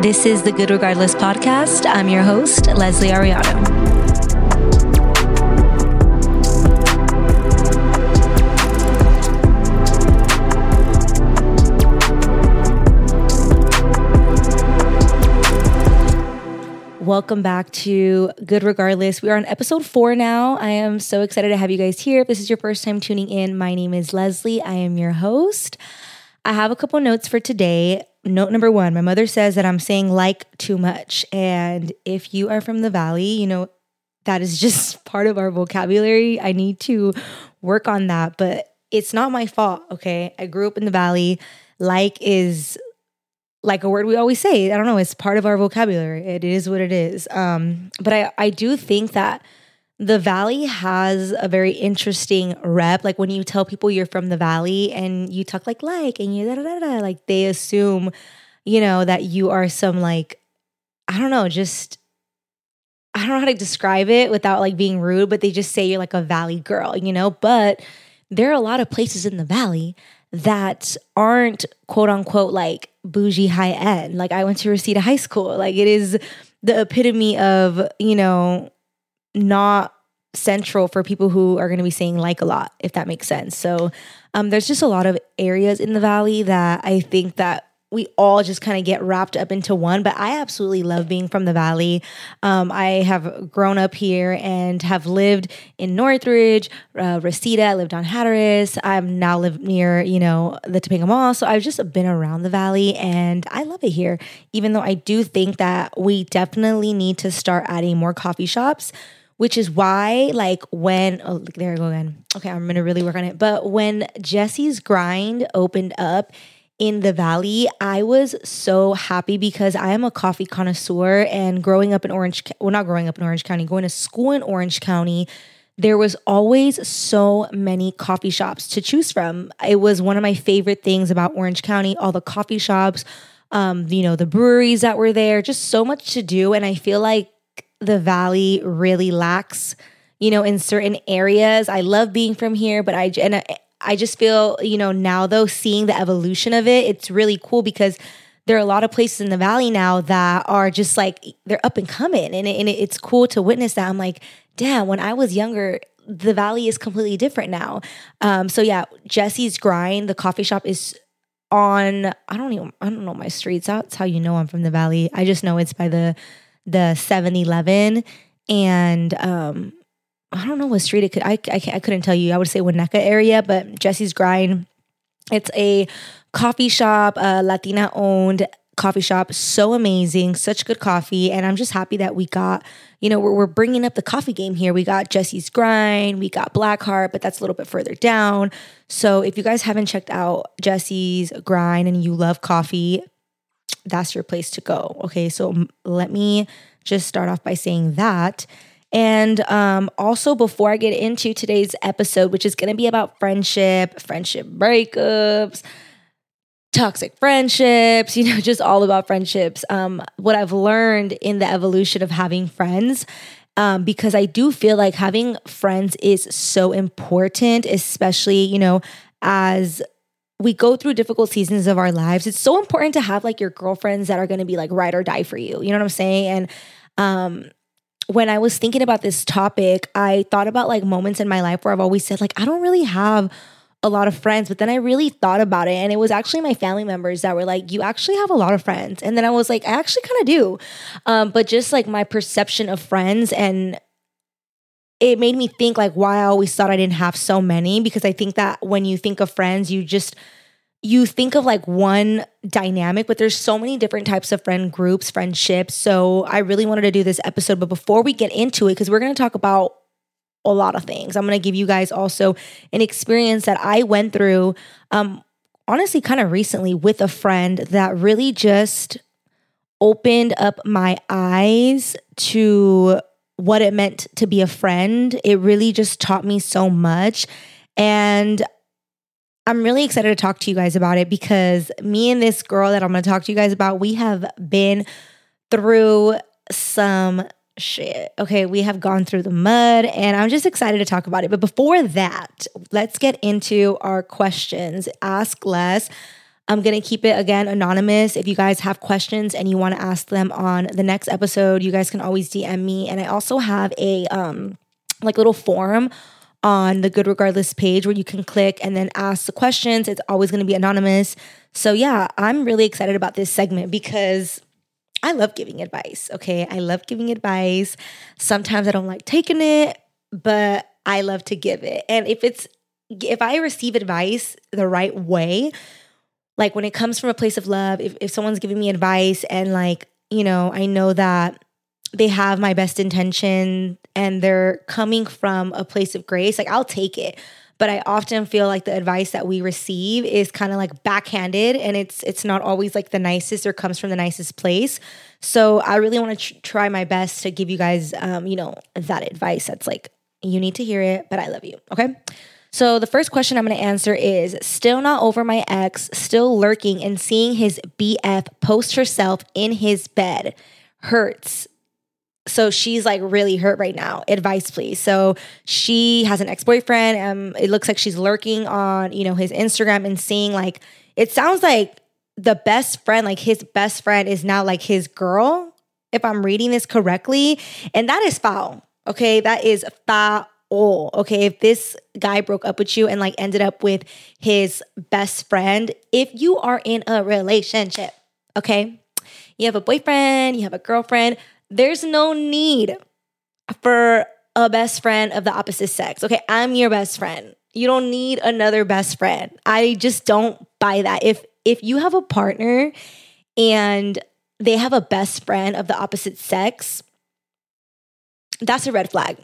This is the Good Regardless podcast. I'm your host, Leslie Arellano. Welcome back to Good Regardless. We are on episode four now. I am so excited to have you guys here. If this is your first time tuning in, my name is Leslie. I am your host. I have a couple notes for today. Note number one my mother says that I'm saying like too much. And if you are from the Valley, you know, that is just part of our vocabulary. I need to work on that, but it's not my fault. Okay. I grew up in the Valley. Like is like a word we always say. I don't know, it's part of our vocabulary. It is what it is. Um, but I, I do think that the valley has a very interesting rep. Like when you tell people you're from the valley and you talk like like and you da da da like they assume, you know, that you are some like, I don't know, just I don't know how to describe it without like being rude, but they just say you're like a valley girl, you know? But there are a lot of places in the valley that aren't quote unquote like bougie high end. Like I went to Reseda High School. Like it is the epitome of, you know, not central for people who are going to be saying like a lot, if that makes sense. So um, there's just a lot of areas in the valley that I think that we all just kind of get wrapped up into one. But I absolutely love being from the Valley. Um, I have grown up here and have lived in Northridge, uh, Reseda. I lived on Hatteras. I'm now live near, you know, the Topanga Mall. So I've just been around the Valley and I love it here. Even though I do think that we definitely need to start adding more coffee shops which is why like when oh there I go again. Okay, I'm gonna really work on it. But when Jesse's grind opened up in the valley, I was so happy because I am a coffee connoisseur and growing up in Orange, well, not growing up in Orange County, going to school in Orange County, there was always so many coffee shops to choose from. It was one of my favorite things about Orange County, all the coffee shops, um, you know, the breweries that were there, just so much to do. And I feel like the valley really lacks, you know, in certain areas. I love being from here, but I, and I just feel, you know, now though, seeing the evolution of it, it's really cool because there are a lot of places in the valley now that are just like they're up and coming, and, it, and it's cool to witness that. I'm like, damn, when I was younger, the valley is completely different now. Um, so yeah, Jesse's Grind, the coffee shop is on. I don't even. I don't know my streets. That's how you know I'm from the valley. I just know it's by the the 7-Eleven and um I don't know what street it could. I, I, I couldn't tell you. I would say Winnetka area, but Jesse's Grind. It's a coffee shop, a Latina owned coffee shop. So amazing, such good coffee, and I'm just happy that we got. You know, we're, we're bringing up the coffee game here. We got Jesse's Grind, we got Blackheart, but that's a little bit further down. So if you guys haven't checked out Jesse's Grind and you love coffee, that's your place to go. Okay, so let me just start off by saying that. And um, also, before I get into today's episode, which is going to be about friendship, friendship breakups, toxic friendships, you know, just all about friendships, um, what I've learned in the evolution of having friends. Um, because I do feel like having friends is so important, especially, you know, as we go through difficult seasons of our lives. It's so important to have like your girlfriends that are going to be like ride or die for you. You know what I'm saying? And um, when I was thinking about this topic, I thought about like moments in my life where I've always said, like, I don't really have a lot of friends. But then I really thought about it. And it was actually my family members that were like, you actually have a lot of friends. And then I was like, I actually kind of do. Um, but just like my perception of friends and it made me think like why I always thought I didn't have so many because I think that when you think of friends, you just you think of like one dynamic, but there's so many different types of friend groups, friendships. So I really wanted to do this episode. But before we get into it, because we're going to talk about a lot of things, I'm going to give you guys also an experience that I went through, um, honestly, kind of recently with a friend that really just opened up my eyes to what it meant to be a friend. It really just taught me so much. And I'm really excited to talk to you guys about it because me and this girl that I'm going to talk to you guys about, we have been through some shit. Okay, we have gone through the mud and I'm just excited to talk about it. But before that, let's get into our questions. Ask less. I'm going to keep it again anonymous. If you guys have questions and you want to ask them on the next episode, you guys can always DM me. And I also have a um like little form on the Good Regardless page where you can click and then ask the questions. It's always going to be anonymous. So yeah, I'm really excited about this segment because I love giving advice, okay? I love giving advice. Sometimes I don't like taking it, but I love to give it. And if it's if I receive advice the right way, like when it comes from a place of love, if, if someone's giving me advice and like, you know, I know that they have my best intention and they're coming from a place of grace, like I'll take it. But I often feel like the advice that we receive is kind of like backhanded and it's it's not always like the nicest or comes from the nicest place. So I really want to tr- try my best to give you guys um, you know, that advice that's like you need to hear it, but I love you. Okay? So the first question I'm going to answer is still not over my ex, still lurking and seeing his BF post herself in his bed. Hurts. So she's like really hurt right now. Advice, please. So she has an ex-boyfriend. Um, it looks like she's lurking on, you know, his Instagram and seeing like it sounds like the best friend, like his best friend is now like his girl, if I'm reading this correctly. And that is foul. Okay. That is foul all. Okay. If this guy broke up with you and like ended up with his best friend, if you are in a relationship, okay, you have a boyfriend, you have a girlfriend, there's no need for a best friend of the opposite sex. Okay. I'm your best friend. You don't need another best friend. I just don't buy that. If if you have a partner and they have a best friend of the opposite sex, that's a red flag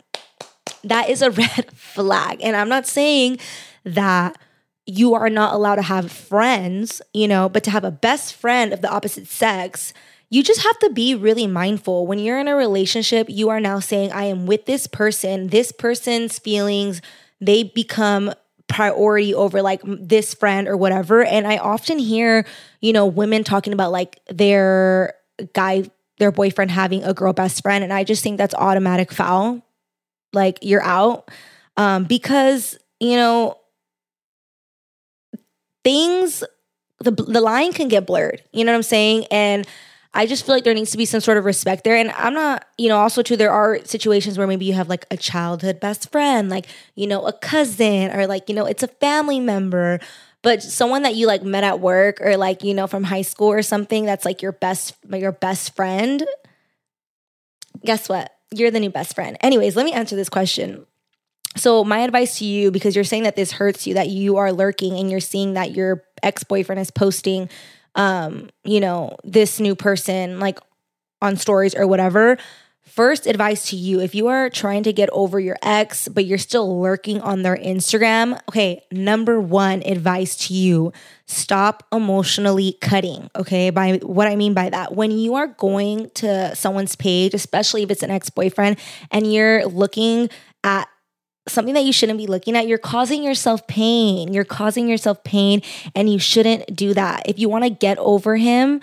that is a red flag. And I'm not saying that you are not allowed to have friends, you know, but to have a best friend of the opposite sex, you just have to be really mindful. When you're in a relationship, you are now saying, I am with this person, this person's feelings, they become priority over like this friend or whatever. And I often hear, you know, women talking about like their guy, their boyfriend having a girl best friend. And I just think that's automatic foul like you're out um, because you know things the the line can get blurred you know what i'm saying? And i just feel like there needs to be some sort of respect there. And i'm not you know also too there are situations where maybe you have like a childhood best friend like you know a cousin or like you know it's a family member but someone that you like met at work or like you know from high school or something that's like your best your best friend guess what you're the new best friend. Anyways, let me answer this question. So, my advice to you, because you're saying that this hurts you, that you are lurking and you're seeing that your ex boyfriend is posting, um, you know, this new person like on stories or whatever. First advice to you if you are trying to get over your ex, but you're still lurking on their Instagram, okay, number one advice to you stop emotionally cutting. Okay, by what I mean by that, when you are going to someone's page, especially if it's an ex boyfriend, and you're looking at something that you shouldn't be looking at, you're causing yourself pain. You're causing yourself pain, and you shouldn't do that. If you want to get over him,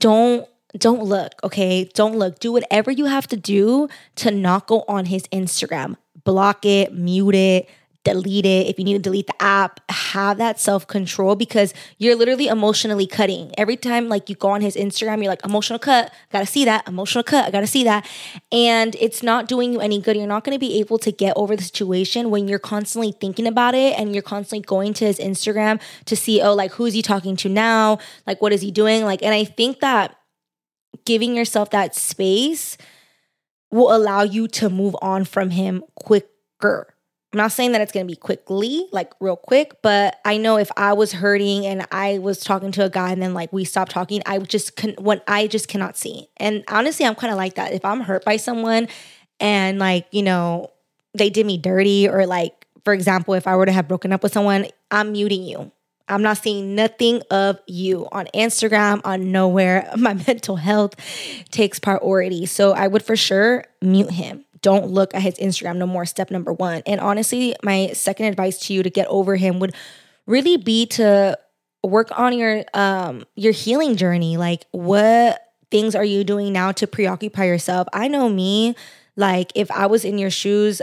don't don't look, okay? Don't look. Do whatever you have to do to not go on his Instagram. Block it, mute it, delete it. If you need to delete the app, have that self control because you're literally emotionally cutting. Every time like you go on his Instagram, you're like emotional cut, gotta see that, emotional cut, I gotta see that. And it's not doing you any good. You're not gonna be able to get over the situation when you're constantly thinking about it and you're constantly going to his Instagram to see, oh, like who's he talking to now? Like what is he doing? Like, and I think that giving yourself that space will allow you to move on from him quicker. I'm not saying that it's going to be quickly, like real quick, but I know if I was hurting and I was talking to a guy and then like we stopped talking, I just can what I just cannot see. And honestly, I'm kind of like that. If I'm hurt by someone and like, you know, they did me dirty or like for example, if I were to have broken up with someone, I'm muting you. I'm not seeing nothing of you on Instagram, on nowhere. My mental health takes priority. So I would for sure mute him. Don't look at his Instagram no more. Step number one. And honestly, my second advice to you to get over him would really be to work on your um your healing journey. Like what things are you doing now to preoccupy yourself? I know me, like if I was in your shoes,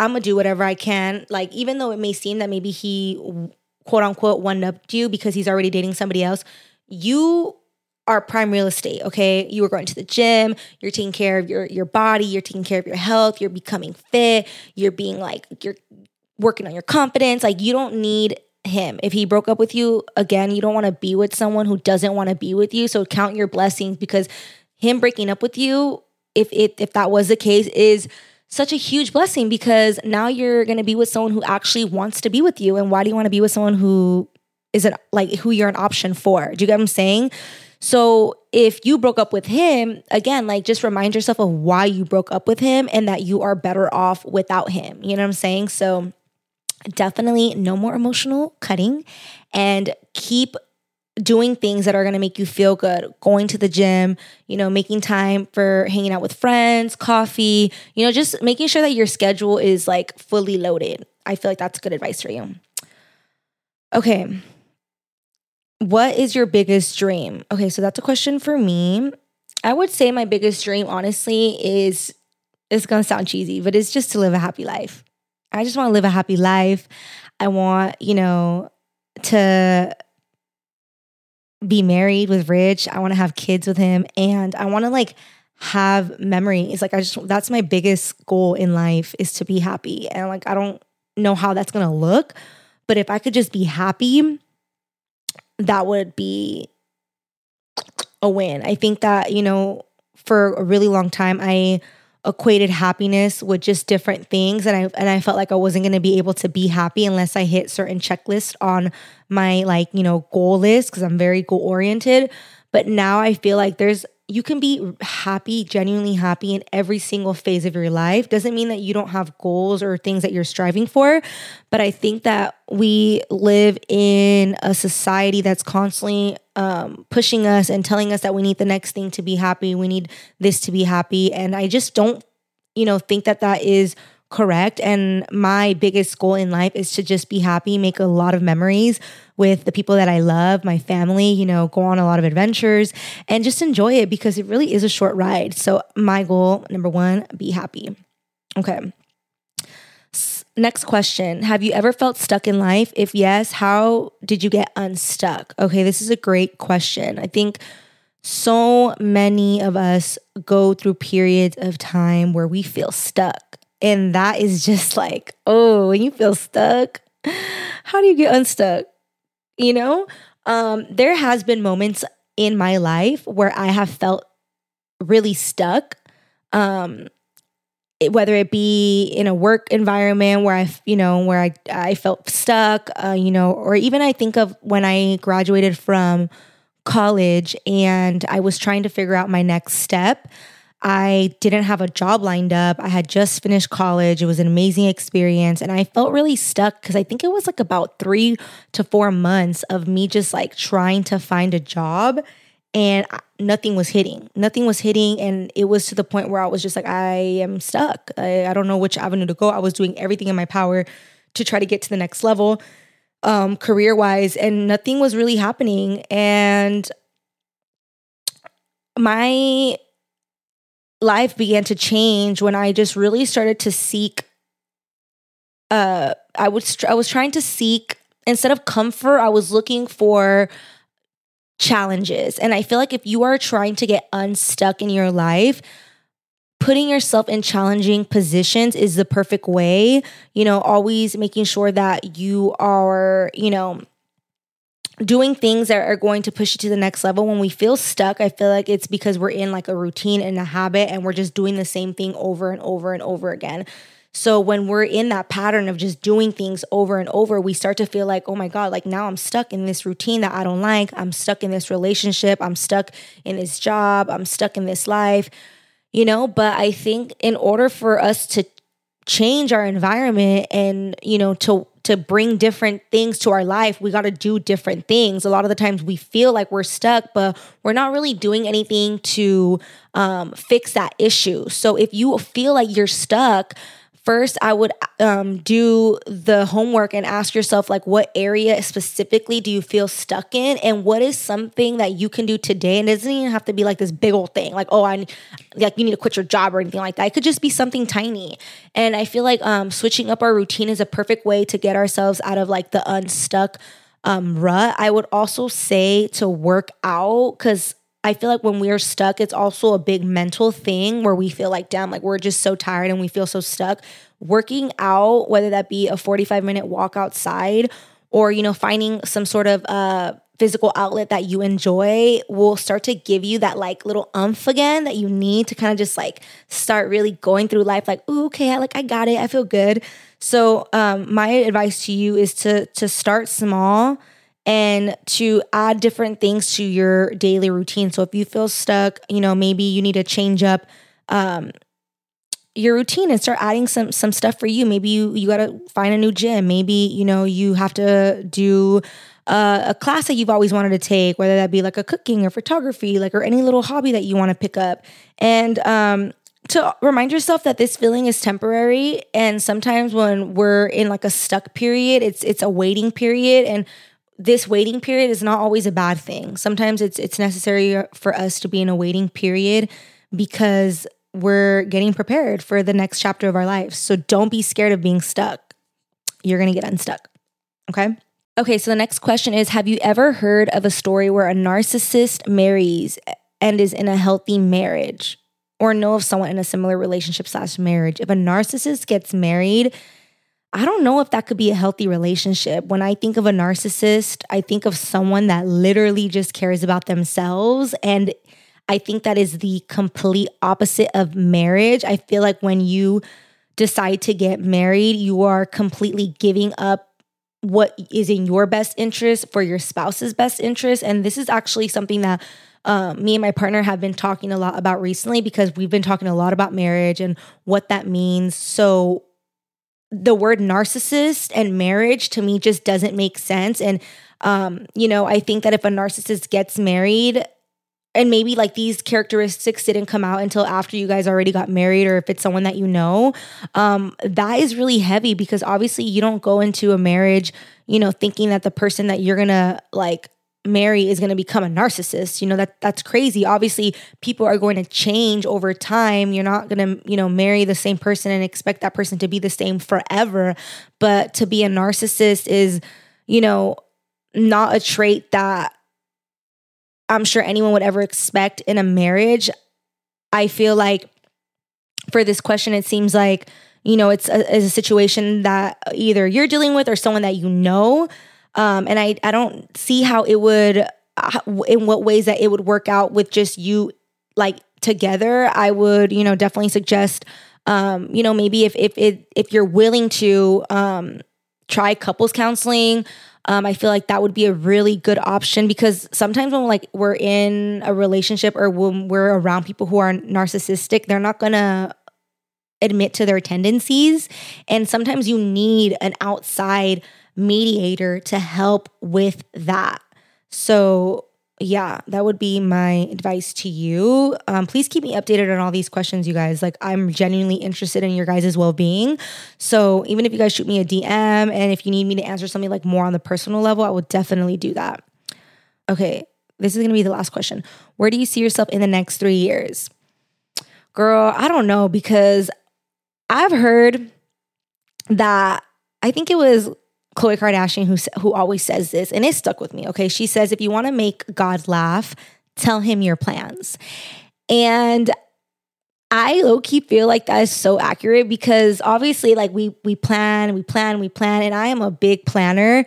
I'm gonna do whatever I can. Like even though it may seem that maybe he quote unquote one upped you because he's already dating somebody else. You are prime real estate, okay? You are going to the gym, you're taking care of your your body, you're taking care of your health, you're becoming fit, you're being like you're working on your confidence. Like you don't need him. If he broke up with you again, you don't want to be with someone who doesn't want to be with you. So count your blessings because him breaking up with you, if it if that was the case, is such a huge blessing because now you're going to be with someone who actually wants to be with you. And why do you want to be with someone who isn't like who you're an option for? Do you get what I'm saying? So if you broke up with him, again, like just remind yourself of why you broke up with him and that you are better off without him. You know what I'm saying? So definitely no more emotional cutting and keep doing things that are going to make you feel good. Going to the gym you know making time for hanging out with friends coffee you know just making sure that your schedule is like fully loaded. I feel like that's good advice for you. Okay. What is your biggest dream? Okay so that's a question for me. I would say my biggest dream honestly is it's going to sound cheesy but it's just to live a happy life. I just want to live a happy life. I want you know to be married with Rich. I want to have kids with him and I want to like have memories. Like I just that's my biggest goal in life is to be happy. And like I don't know how that's going to look, but if I could just be happy, that would be a win. I think that, you know, for a really long time I equated happiness with just different things and I and I felt like I wasn't going to be able to be happy unless I hit certain checklists on my like, you know, goal list cuz I'm very goal oriented, but now I feel like there's you can be happy, genuinely happy in every single phase of your life. Doesn't mean that you don't have goals or things that you're striving for, but I think that we live in a society that's constantly um, pushing us and telling us that we need the next thing to be happy. We need this to be happy, and I just don't, you know, think that that is correct. And my biggest goal in life is to just be happy, make a lot of memories with the people that I love, my family, you know, go on a lot of adventures and just enjoy it because it really is a short ride. So, my goal, number one, be happy. Okay. Next question Have you ever felt stuck in life? If yes, how did you get unstuck? Okay, this is a great question. I think so many of us go through periods of time where we feel stuck. And that is just like, oh, when you feel stuck, how do you get unstuck? You know, um, there has been moments in my life where I have felt really stuck. Um, whether it be in a work environment where I, you know, where I, I felt stuck, uh, you know, or even I think of when I graduated from college and I was trying to figure out my next step. I didn't have a job lined up. I had just finished college. It was an amazing experience. And I felt really stuck because I think it was like about three to four months of me just like trying to find a job and nothing was hitting. Nothing was hitting. And it was to the point where I was just like, I am stuck. I, I don't know which avenue to go. I was doing everything in my power to try to get to the next level um, career wise, and nothing was really happening. And my life began to change when I just really started to seek. Uh, I was I was trying to seek instead of comfort, I was looking for challenges. And I feel like if you are trying to get unstuck in your life, putting yourself in challenging positions is the perfect way. You know, always making sure that you are, you know, doing things that are going to push you to the next level. When we feel stuck i feel like it's because we're in like a routine and a habit and we're just doing the same thing over and over and over again. So when we're in that pattern of just doing things over and over we start to feel like oh my god like now i'm stuck in this routine that i don't like. I'm stuck in this relationship. I'm stuck in this job. I'm stuck in this life you know? But i think in order for us to change our environment and you know to to bring different things to our life, we got to do different things. A lot of the times we feel like we're stuck, but we're not really doing anything to um, fix that issue. So if you feel like you're stuck, first I would um, do the homework and ask yourself, like, what area specifically do you feel stuck in? And what is something that you can do today? And it doesn't even have to be like this big old thing, like, oh, I like you need to quit your job or anything like that. It could just be something tiny. And I feel like um, switching up our routine is a perfect way to get ourselves out of like the unstuck um, rut. I would also say to work out because I feel like when we're stuck, it's also a big mental thing where we feel like, damn, like we're just so tired and we feel so stuck. Working out, whether that be a 45 minute walk outside or, you know, finding some sort of uh, physical outlet that you enjoy will start to give you that like little umph again that you need to kind of just like start really going through life like, oh, okay, I like I got it. I feel good. So um my advice to you is to to start small and to add different things to your daily routine. So if you feel stuck, you know, maybe you need to change up um, your routine and start adding some some stuff for you. Maybe you you got to find a new gym. Maybe you know you have to do uh, a class that you've always wanted to take, whether that be like a cooking or photography, like or any little hobby that you want to pick up. And um, to remind yourself that this feeling is temporary and sometimes when we're in like a stuck period it's it's a waiting period and this waiting period is not always a bad thing. Sometimes it's it's necessary for us to be in a waiting period because we're getting prepared for the next chapter of our lives. So don't be scared of being stuck. You're going to get unstuck. Okay? Okay, so the next question is have you ever heard of a story where a narcissist marries and is in a healthy marriage? Or know of someone in a similar relationship slash marriage. If a narcissist gets married, I don't know if that could be a healthy relationship. When I think of a narcissist, I think of someone that literally just cares about themselves. And I think that is the complete opposite of marriage. I feel like when you decide to get married, you are completely giving up what is in your best interest for your spouse's best interest. And this is actually something that um, me and my partner have been talking a lot about recently because we've been talking a lot about marriage and what that means. So, the word narcissist and marriage to me just doesn't make sense. And, um, you know, I think that if a narcissist gets married, and maybe like these characteristics didn't come out until after you guys already got married or if it's someone that you know um, that is really heavy because obviously you don't go into a marriage you know thinking that the person that you're gonna like marry is going to become a narcissist you know that that's crazy. Obviously people are going to change over time. You're not going to you know marry the same person and expect that person to be the same forever. But to be a narcissist is you know not a trait that i'm sure anyone would ever expect in a marriage. I feel like for this question it seems like you know it's a, it's a situation that either you're dealing with or someone that you know um, and I, I don't see how it would, uh, in what ways that it would work out with just you like together. I would, you know, definitely suggest, um, you know, maybe if, if, it, if you're willing to, um, try couples counseling, um, I feel like that would be a really good option because sometimes when like we're in a relationship or when we're around people who are narcissistic, they're not gonna admit to their tendencies, and sometimes you need an outside mediator to help with that. So, yeah, that would be my advice to you. Um, please keep me updated on all these questions, you guys. Like, I'm genuinely interested in your guys' well being. So, even if you guys shoot me a DM and if you need me to answer something like more on the personal level, I will definitely do that. Okay, this is gonna be the last question. Where do you see yourself in the next three years? Girl, I don't know because I've heard that I think it was Khloe Kardashian who who always says this and it stuck with me. Okay, she says if you want to make God laugh, tell him your plans. And I low key feel like that is so accurate because obviously like we we plan, we plan, we plan and I am a big planner.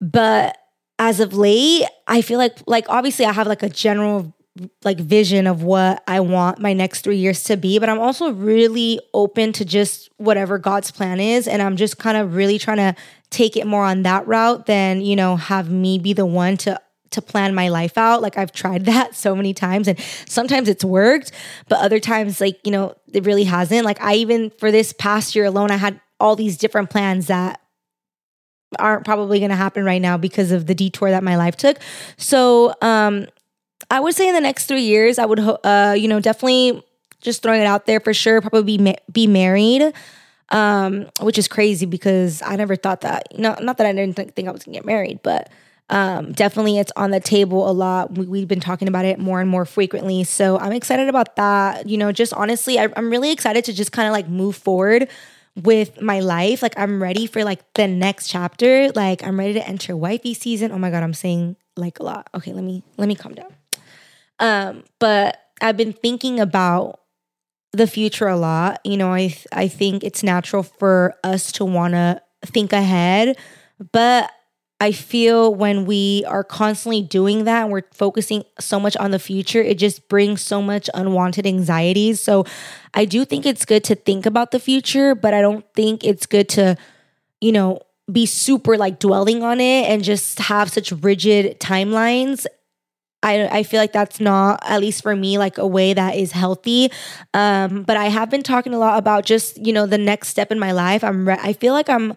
But as of late, I feel like like obviously I have like a general like vision of what I want my next 3 years to be, but I'm also really open to just whatever God's plan is and I'm just kind of really trying to take it more on that route than, you know, have me be the one to to plan my life out. Like I've tried that so many times and sometimes it's worked, but other times like, you know, it really hasn't. Like I even for this past year alone I had all these different plans that aren't probably going to happen right now because of the detour that my life took. So, um I would say in the next three years, I would, uh, you know, definitely just throwing it out there for sure, probably be, ma- be married. um, which is crazy because I never thought that. Not not that I didn't th- think I was gonna get married, but um, definitely it's on the table a lot. We, have been talking about it more and more frequently. So I'm excited about that. You know, just honestly, I, I'm really excited to just kind of like move forward with my life. Like I'm ready for like the next chapter. Like I'm ready to enter wifey season. Oh my god, I'm saying like a lot. Okay, let me let me calm down. Um, but I've been thinking about the future a lot. You know, I I think it's natural for us to want to think ahead, but I feel when we are constantly doing that and we're focusing so much on the future, it just brings so much unwanted anxieties. So I do think it's good to think about the future, but I don't think it's good to, you know, be super like dwelling on it and just have such rigid timelines. I, I feel like that's not, at least for me, like a way that is healthy. Um, but I have been talking a lot about just, you know, the next step in my life. I'm, re- I feel like I'm,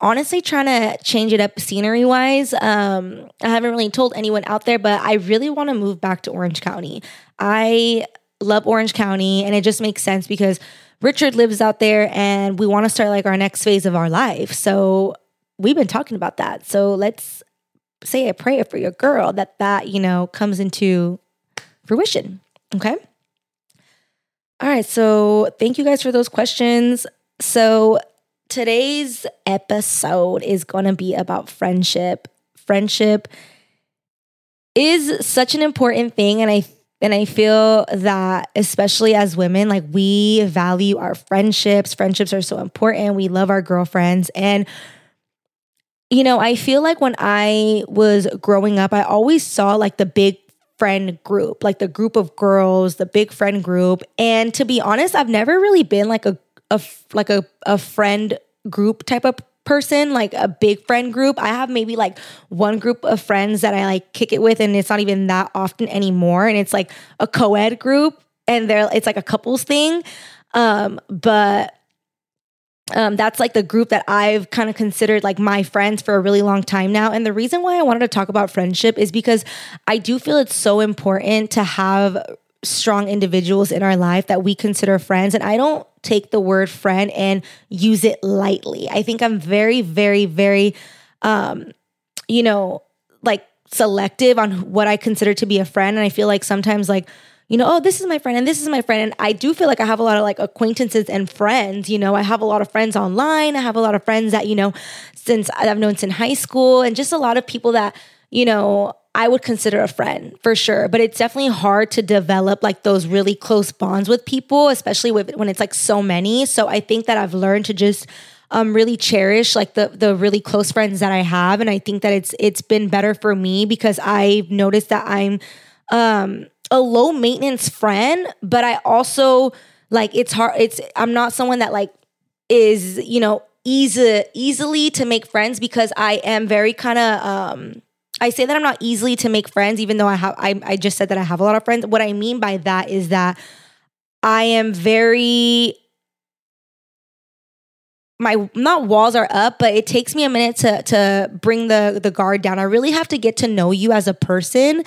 honestly trying to change it up scenery wise. Um, I haven't really told anyone out there, but I really want to move back to Orange County. I love Orange County, and it just makes sense because Richard lives out there, and we want to start like our next phase of our life. So we've been talking about that. So let's say a prayer for your girl that that you know comes into fruition. Okay. All right. So thank you guys for those questions. So Today's episode is going to be about friendship. Friendship is such an important thing and I and I feel that especially as women like we value our friendships. Friendships are so important. We love our girlfriends and you know, I feel like when I was growing up, I always saw like the big friend group, like the group of girls, the big friend group. And to be honest, I've never really been like a a like a, a friend group type of person, like a big friend group. I have maybe like one group of friends that I like kick it with, and it's not even that often anymore. And it's like a co ed group, and they're it's like a couples thing. Um, but um, that's like the group that I've kind of considered like my friends for a really long time now. And the reason why I wanted to talk about friendship is because I do feel it's so important to have strong individuals in our life that we consider friends. And I don't take the word friend and use it lightly. I think I'm very, very, very, um, you know, like selective on what I consider to be a friend. And I feel like sometimes, like, you know, oh, this is my friend and this is my friend. And I do feel like I have a lot of like acquaintances and friends. You know, I have a lot of friends online. I have a lot of friends that, you know, since I've known since high school and just a lot of people that, you know, I would consider a friend for sure, but it's definitely hard to develop like those really close bonds with people, especially with, when it's like so many. So I think that I've learned to just um, really cherish like the the really close friends that I have, and I think that it's it's been better for me because I've noticed that I'm um, a low maintenance friend, but I also like it's hard. It's I'm not someone that like is you know easy easily to make friends because I am very kind of um I say that I'm not easily to make friends, even though I have I, I just said that I have a lot of friends. What I mean by that is that I am very my not walls are up, but it takes me a minute to to bring the the guard down. I really have to get to know you as a person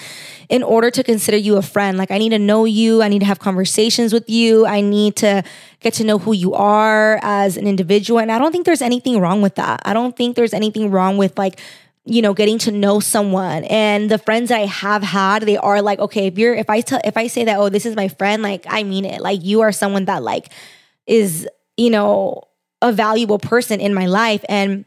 in order to consider you a friend. Like I need to know you, I need to have conversations with you, I need to get to know who you are as an individual. And I don't think there's anything wrong with that. I don't think there's anything wrong with like you know getting to know someone and the friends that i have had they are like okay if you're if i tell if i say that oh this is my friend like i mean it like you are someone that like is you know a valuable person in my life and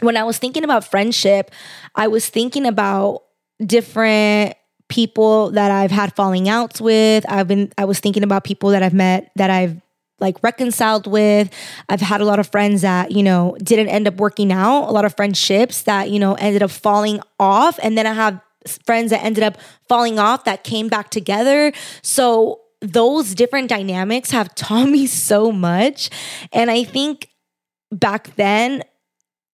when i was thinking about friendship i was thinking about different people that i've had falling outs with i've been i was thinking about people that i've met that i've like reconciled with. I've had a lot of friends that, you know, didn't end up working out, a lot of friendships that, you know, ended up falling off. And then I have friends that ended up falling off that came back together. So those different dynamics have taught me so much. And I think back then,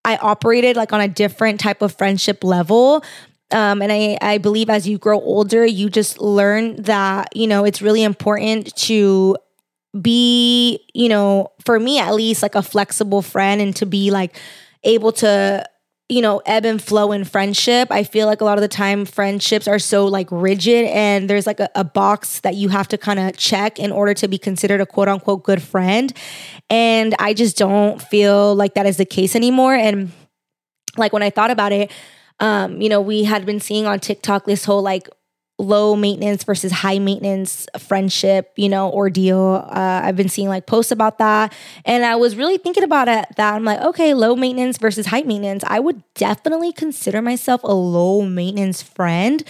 I operated like on a different type of friendship level. Um, and I, I believe as you grow older, you just learn that, you know, it's really important to be, you know, for me at least, like a flexible friend and to be like able to you know, ebb and flow in friendship. I feel like a lot of the time friendships are so like rigid and there's like a, a box that you have to kind of check in order to be considered a quote unquote good friend. And I just don't feel like that is the case anymore. And like when I thought about it, um, you know, we had been seeing on TikTok this whole like low maintenance versus high maintenance friendship, you know, ordeal. Uh, I've been seeing like posts about that. And I was really thinking about it that I'm like, okay, low maintenance versus high maintenance. I would definitely consider myself a low maintenance friend.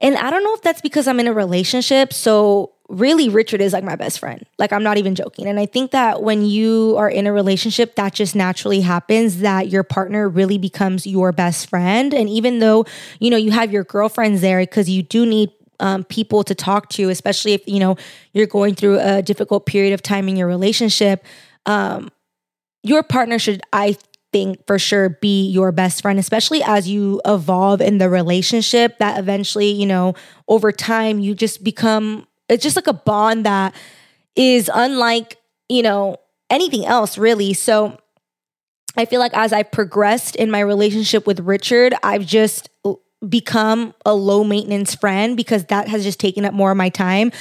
And I don't know if that's because I'm in a relationship. So really Richard is like my best friend. Like I'm not even joking. And I think that when you are in a relationship that just naturally happens that your partner really becomes your best friend and even though, you know, you have your girlfriends there because you do need um, people to talk to, especially if, you know, you're going through a difficult period of time in your relationship, um, your partner should I think for sure be your best friend, especially as you evolve in the relationship that eventually, you know, over time you just become it's just like a bond that is unlike, you know, anything else really. So I feel like as I've progressed in my relationship with Richard, I've just become a low maintenance friend because that has just taken up more of my time.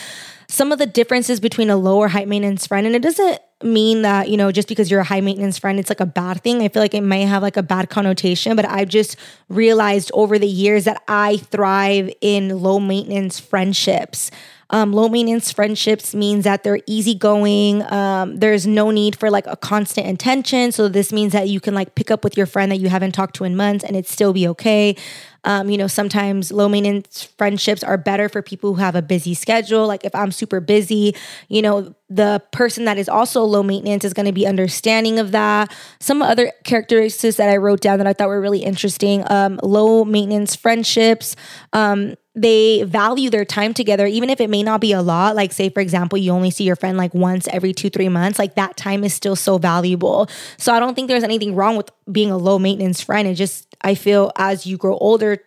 Some of the differences between a low or high maintenance friend, and it doesn't mean that, you know, just because you're a high maintenance friend, it's like a bad thing. I feel like it may have like a bad connotation, but I've just realized over the years that I thrive in low maintenance friendships. Um, low maintenance friendships means that they're easygoing. Um, there's no need for like a constant attention. So this means that you can like pick up with your friend that you haven't talked to in months and it still be okay. Um, you know, sometimes low maintenance friendships are better for people who have a busy schedule. Like if I'm super busy, you know, the person that is also low maintenance is going to be understanding of that. Some other characteristics that I wrote down that I thought were really interesting um, low maintenance friendships. Um, they value their time together, even if it may not be a lot. Like, say, for example, you only see your friend like once every two, three months, like that time is still so valuable. So, I don't think there's anything wrong with being a low maintenance friend. It just, I feel as you grow older,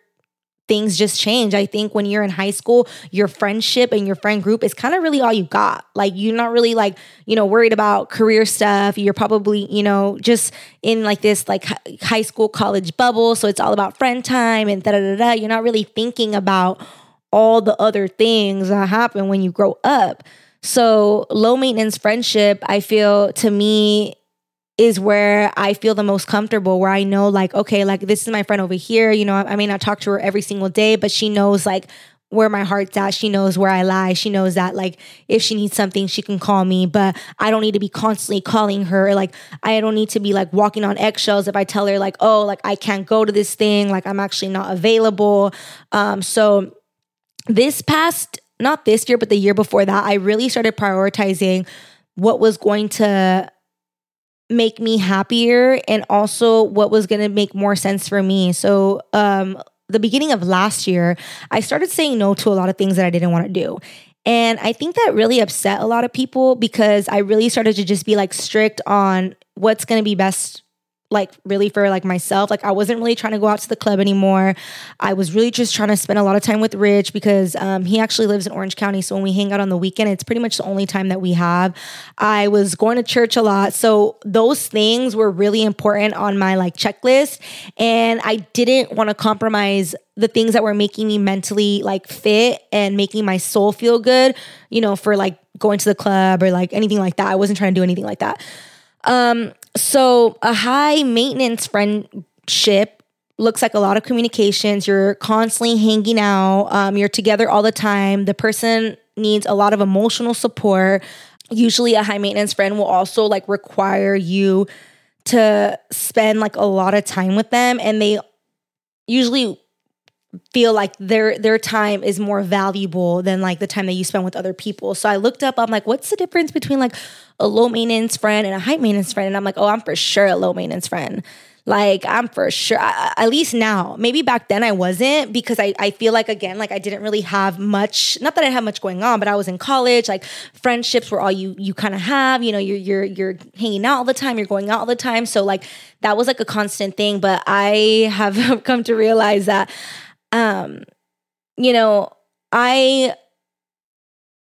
things just change. I think when you're in high school, your friendship and your friend group is kind of really all you got. Like you're not really like, you know, worried about career stuff. You're probably, you know, just in like this like high school college bubble, so it's all about friend time and da da da. You're not really thinking about all the other things that happen when you grow up. So, low maintenance friendship, I feel to me is where I feel the most comfortable, where I know, like, okay, like this is my friend over here. You know, I, I may not talk to her every single day, but she knows, like, where my heart's at. She knows where I lie. She knows that like if she needs something, she can call me, but I don't need to be constantly calling her. Like I don't need to be like walking on eggshells if I tell her like, oh, like I can't go to this thing, like I'm actually not available. Um, so this past, not this year, but the year before that, I really started prioritizing what was going to make me happier and also what was going to make more sense for me. So, um, the beginning of last year, I started saying no to a lot of things that I didn't want to do. And I think that really upset a lot of people because I really started to just be like strict on what's going to be best like really for like myself like i wasn't really trying to go out to the club anymore. I was really just trying to spend a lot of time with rich because um, he actually lives in orange county so when we hang out on the weekend it's pretty much the only time that we have. I was going to church a lot so those things were really important on my like checklist and i didn't want to compromise the things that were making me mentally like fit and making my soul feel good you know for like going to the club or like anything like that. I wasn't trying to do anything like that. Um so, a high maintenance friendship looks like a lot of communications. You're constantly hanging out, um, you're together all the time. The person needs a lot of emotional support. Usually, a high maintenance friend will also like require you to spend like a lot of time with them, and they usually feel like their their time is more valuable than like the time that you spend with other people. So I looked up, I'm like, what's the difference between like a low maintenance friend and a high maintenance friend? And I'm like, oh, I'm for sure a low maintenance friend. Like I'm for sure, I, at least now. Maybe back then I wasn't because I, I feel like again, like I didn't really have much. Not that I had much going on, but I was in college. Like friendships were all you you kind of have. You know, you're you're you're hanging out all the time. You're going out all the time. So like that was like a constant thing. But I have come to realize that um, you know, I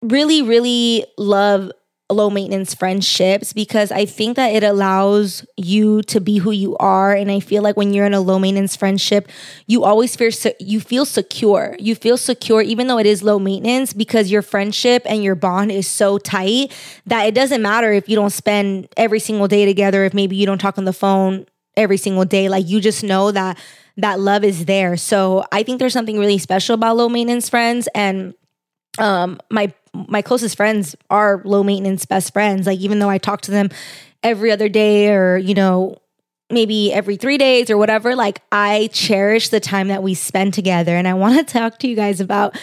really, really love low maintenance friendships because I think that it allows you to be who you are. And I feel like when you're in a low maintenance friendship you always feel you feel secure. You feel secure even though it is low maintenance because your friendship and your bond is so tight that it doesn't matter if you don't spend every single day together if maybe you don't talk on the phone every single day. Like you just know that that love is there so I think there's something really special about low maintenance friends and um my my closest friends are low maintenance best friends. Like even though I talk to them every other day or, you know, maybe every 3 days or whatever, like I cherish the time that we spend together and I want to talk to you guys about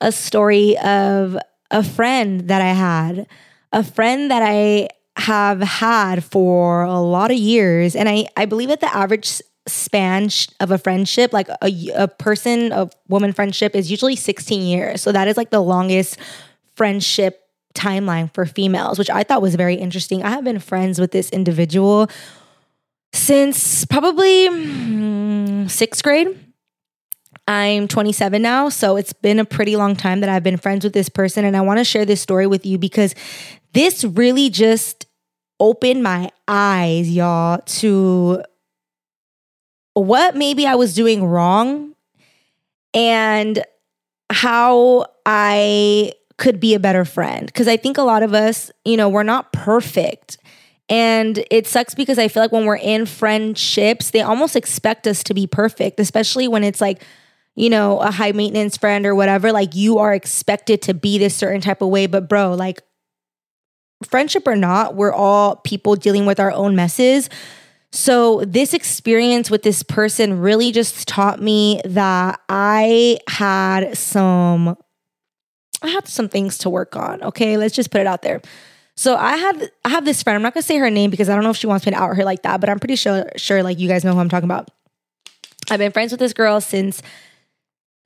a story of a friend that I had. A friend that I have had for a lot of years and I I believe that the average span of a friendship like a, a person a woman friendship is usually 16 years so that is like the longest friendship timeline for females, which I thought was very interesting. I have been friends with this individual since probably mm, sixth grade. I'm 27 now, so it's been a pretty long time that I've been friends with this person. And I want to share this story with you because this really just opened my eyes, y'all, to what maybe I was doing wrong and how I could be a better friend. Because I think a lot of us, you know, we're not perfect. And it sucks because I feel like when we're in friendships, they almost expect us to be perfect, especially when it's like, you know, a high maintenance friend or whatever. Like you are expected to be this certain type of way. But, bro, like, friendship or not, we're all people dealing with our own messes. So, this experience with this person really just taught me that I had some I had some things to work on. Okay, let's just put it out there. So I had I have this friend. I'm not gonna say her name because I don't know if she wants me to out her like that, but I'm pretty sure sure like you guys know who I'm talking about. I've been friends with this girl since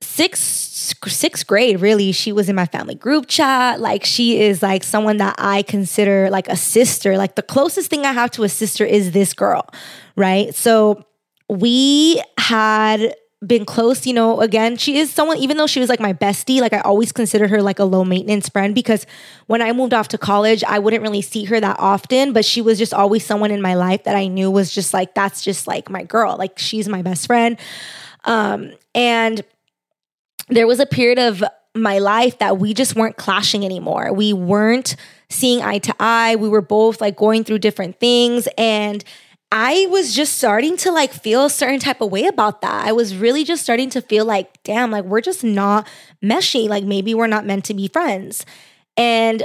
sixth sixth grade. Really, she was in my family group chat. Like she is like someone that I consider like a sister. Like the closest thing I have to a sister is this girl, right? So we had been close, you know, again, she is someone, even though she was like my bestie, like I always considered her like a low maintenance friend because when I moved off to college, I wouldn't really see her that often, but she was just always someone in my life that I knew was just like, that's just like my girl. Like she's my best friend. Um, and there was a period of my life that we just weren't clashing anymore. We weren't seeing eye to eye. We were both like going through different things. And I was just starting to like feel a certain type of way about that. I was really just starting to feel like, damn, like we're just not meshing. Like maybe we're not meant to be friends. And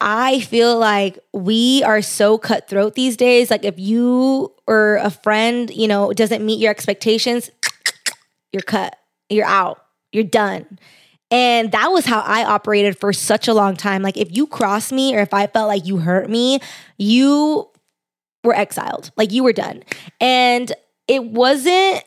I feel like we are so cutthroat these days. Like if you or a friend, you know, doesn't meet your expectations, you're cut, you're out, you're done. And that was how I operated for such a long time. Like if you crossed me or if I felt like you hurt me, you were exiled. Like you were done. And it wasn't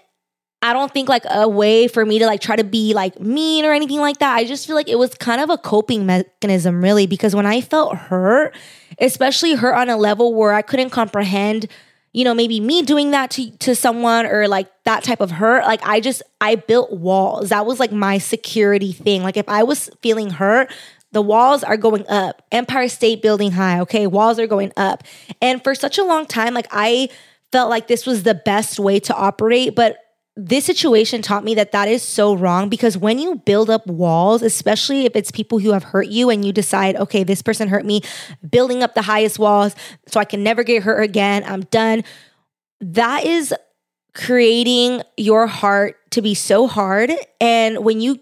I don't think like a way for me to like try to be like mean or anything like that. I just feel like it was kind of a coping mechanism really because when I felt hurt, especially hurt on a level where I couldn't comprehend, you know, maybe me doing that to to someone or like that type of hurt, like I just I built walls. That was like my security thing. Like if I was feeling hurt, the walls are going up. Empire State Building high, okay? Walls are going up. And for such a long time, like I felt like this was the best way to operate, but this situation taught me that that is so wrong because when you build up walls, especially if it's people who have hurt you and you decide, okay, this person hurt me, building up the highest walls so I can never get hurt again, I'm done. That is creating your heart to be so hard. And when you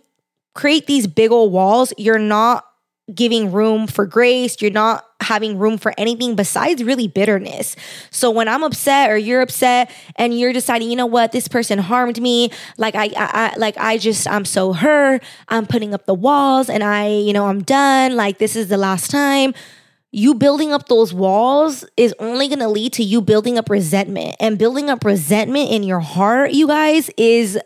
create these big old walls, you're not giving room for grace. You're not having room for anything besides really bitterness. So when I'm upset or you're upset and you're deciding, you know what, this person harmed me, like I, I, I like I just I'm so hurt. I'm putting up the walls and I, you know, I'm done. Like this is the last time. You building up those walls is only going to lead to you building up resentment. And building up resentment in your heart, you guys, is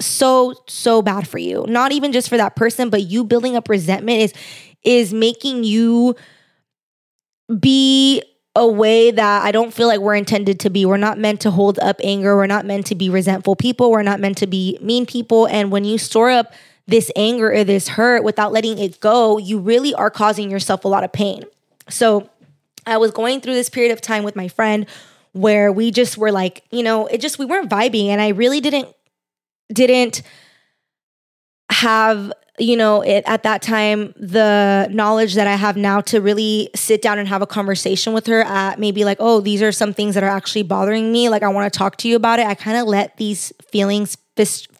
so so bad for you not even just for that person but you building up resentment is is making you be a way that I don't feel like we're intended to be. We're not meant to hold up anger. We're not meant to be resentful people. We're not meant to be mean people. And when you store up this anger or this hurt without letting it go, you really are causing yourself a lot of pain. So I was going through this period of time with my friend where we just were like, you know, it just we weren't vibing and I really didn't didn't have you know it at that time the knowledge that i have now to really sit down and have a conversation with her at maybe like oh these are some things that are actually bothering me. Like i want to talk to you about it. I kind of let these feelings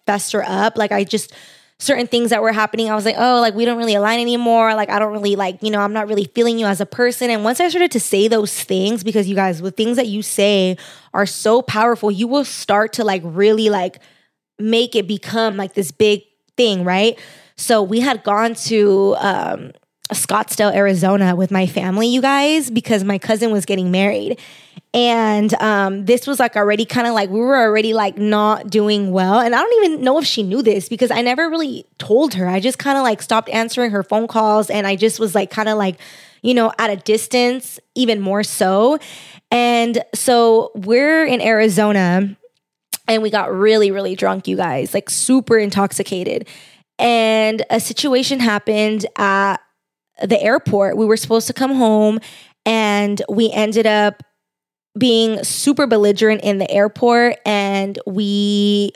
fester up. Like i just certain things that were happening i was like oh like we don't really align anymore. Like i don't really like you know i'm not really feeling you as a person. And once i started to say those things because you guys the things that you say are so powerful you will start to like really like make it become like this big thing right so we had gone to um, Scottsdale, Arizona with my family, you guys, because my cousin was getting married. And um, this was like already kind of like we were already like not doing well. And I don't even know if she knew this because I never really told her. I just kind of like stopped answering her phone calls and I just was like kind of like, you know, at a distance, even more so. And so we're in Arizona and we got really, really drunk, you guys, like super intoxicated and a situation happened at the airport. We were supposed to come home and we ended up being super belligerent in the airport and we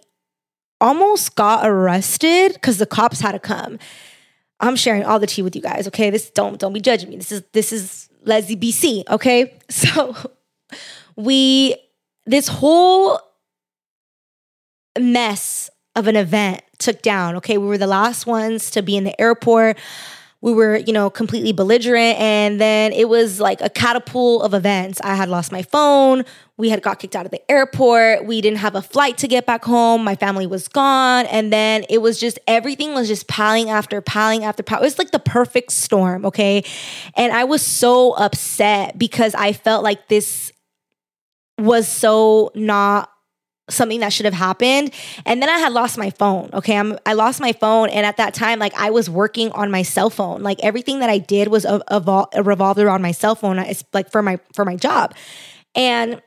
almost got arrested because the cops had to come. I'm sharing all the tea with you guys, okay? This don't don't be judging me. This is this is Leslie BC, okay? So we this whole mess of an event took down. Okay, we were the last ones to be in the airport. We were, you know, completely belligerent. And then it was like a catapult of events. I had lost my phone. We had got kicked out of the airport. We didn't have a flight to get back home. My family was gone. And then it was just everything was just piling after piling after piling. It was like the perfect storm. Okay. And I was so upset because I felt like this was so not something that should have happened. And then i had lost my phone okay? I'm, i lost my phone and at that time like i was working on my cell phone. Like everything that i did was evol- revolved around my cell phone it's like for my for my job. And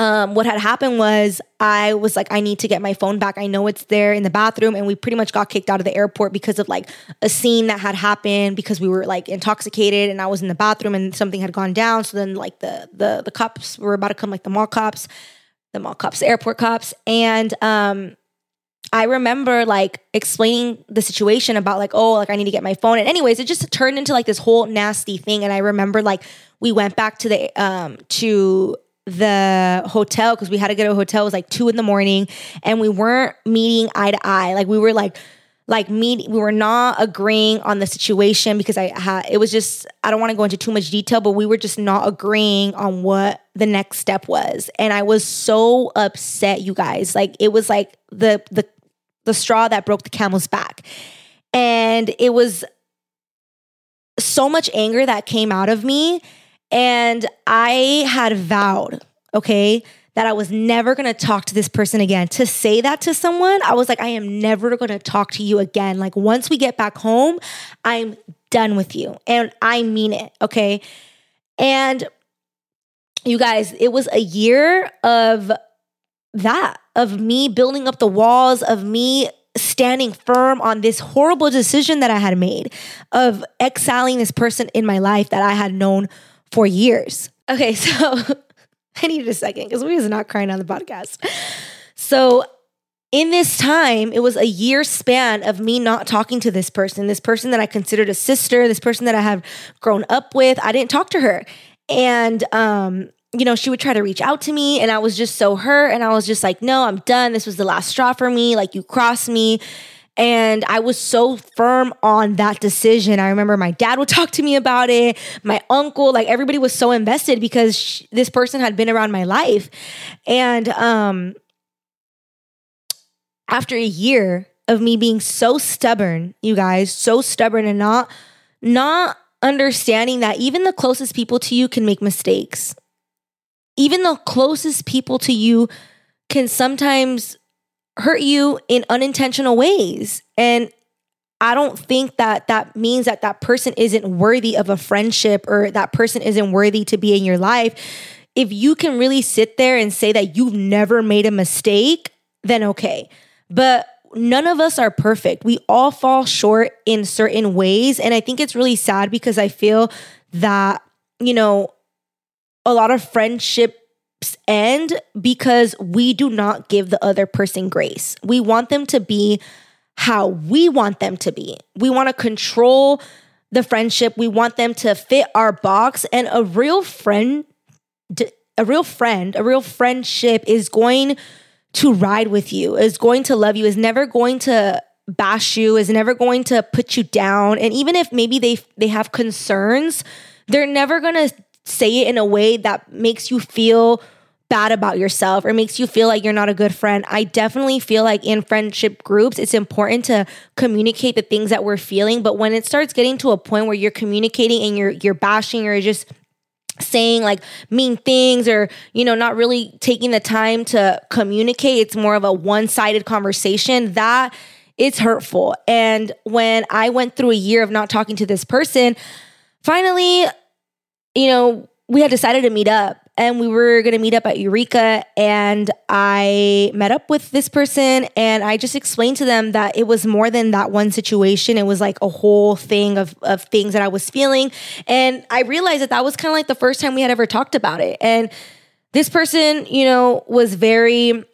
um, what had happened was I was like, I need to get my phone back. I know it's there in the bathroom, and we pretty much got kicked out of the airport because of like a scene that had happened because we were like intoxicated, and I was in the bathroom and something had gone down. So then like the the the cops were about to come, like the mall cops, the mall cops, the airport cops. And um, I remember like explaining the situation about like, oh, like I need to get my phone. And anyways, it just turned into like this whole nasty thing. And I remember like we went back to the um to the hotel because we had to get a hotel. It was like two in the morning and we weren't meeting eye to eye. Like we were like like me we were not agreeing on the situation because i had it was just i don't want to go into too much detail but we were just not agreeing on what the next step was. And i was so upset you guys. Like it was like the the the straw that broke the camel's back. And it was so much anger that came out of me. And i had vowed okay that I was never going to talk to this person again. To say that to someone, I was like, I am never going to talk to you again. Like, once we get back home, I'm done with you. And I mean it. Okay. And you guys, it was a year of that, of me building up the walls, of me standing firm on this horrible decision that I had made of exiling this person in my life that I had known for years. Okay, so I needed a second because we was not crying on the podcast. So in this time, it was a year span of me not talking to this person, this person that I considered a sister, this person that I have grown up with. I didn't talk to her. And um, you know, she would try to reach out to me and I was just so hurt and I was just like, "No, I'm done. This was the last straw for me. Like you crossed me." And I was so firm on that decision. I remember my dad would talk to me about it, my uncle, like everybody was so invested because this person had been around my life. And um, after a year of me being so stubborn, you guys, so stubborn and not not understanding that even the closest people to you can make mistakes. Even the closest people to you can sometimes hurt you in unintentional ways. And I don't think that that means that that person isn't worthy of a friendship or that person isn't worthy to be in your life. If you can really sit there and say that you've never made a mistake, then okay. But none of us are perfect. We all fall short in certain ways. And I think it's really sad because I feel that you know, a lot of friendships end because we do not give the other person grace. We want them to be how we want them to be. We want to control the friendship. We want them to fit our box. And a real friend, a real friend, a real friendship is going to ride with you, is going to love you, is never going to bash you, is never going to put you down. And even if maybe they they have concerns, they're never going to say it in a way that makes you feel bad about yourself or makes you feel like you're not a good friend. I definitely feel like in friendship groups, it's important to communicate the things that we're feeling. But when it starts getting to a point where you're communicating and you're you're bashing or just saying like mean things or you know not really taking the time to communicate it's more of a one-sided conversation that it's hurtful and when i went through a year of not talking to this person finally you know we had decided to meet up and we were going to meet up at Eureka and I met up with this person and I just explained to them that it was more than that one situation. It was like a whole thing of of things that I was feeling. And I realized that that was kind of like the first time we had ever talked about it. And this person you know was very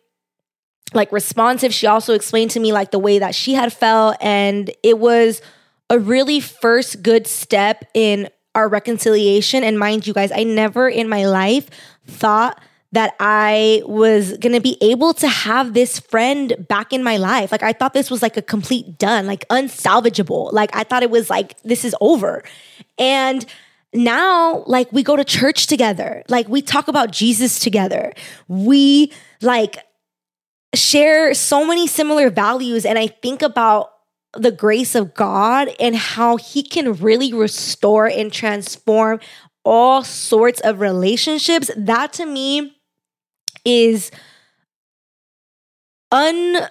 like responsive. She also explained to me like the way that she had felt and it was a really first good step in our reconciliation. And mind you guys, I never in my life thought that I was gonna be able to have this friend back in my life. Like I thought this was like a complete done, like unsalvageable. Like I thought it was like this is over. And now like we go to church together. Like we talk about Jesus together. We like share so many similar values and I think about the grace of God and how He can really restore and transform all sorts of relationships, that to me is un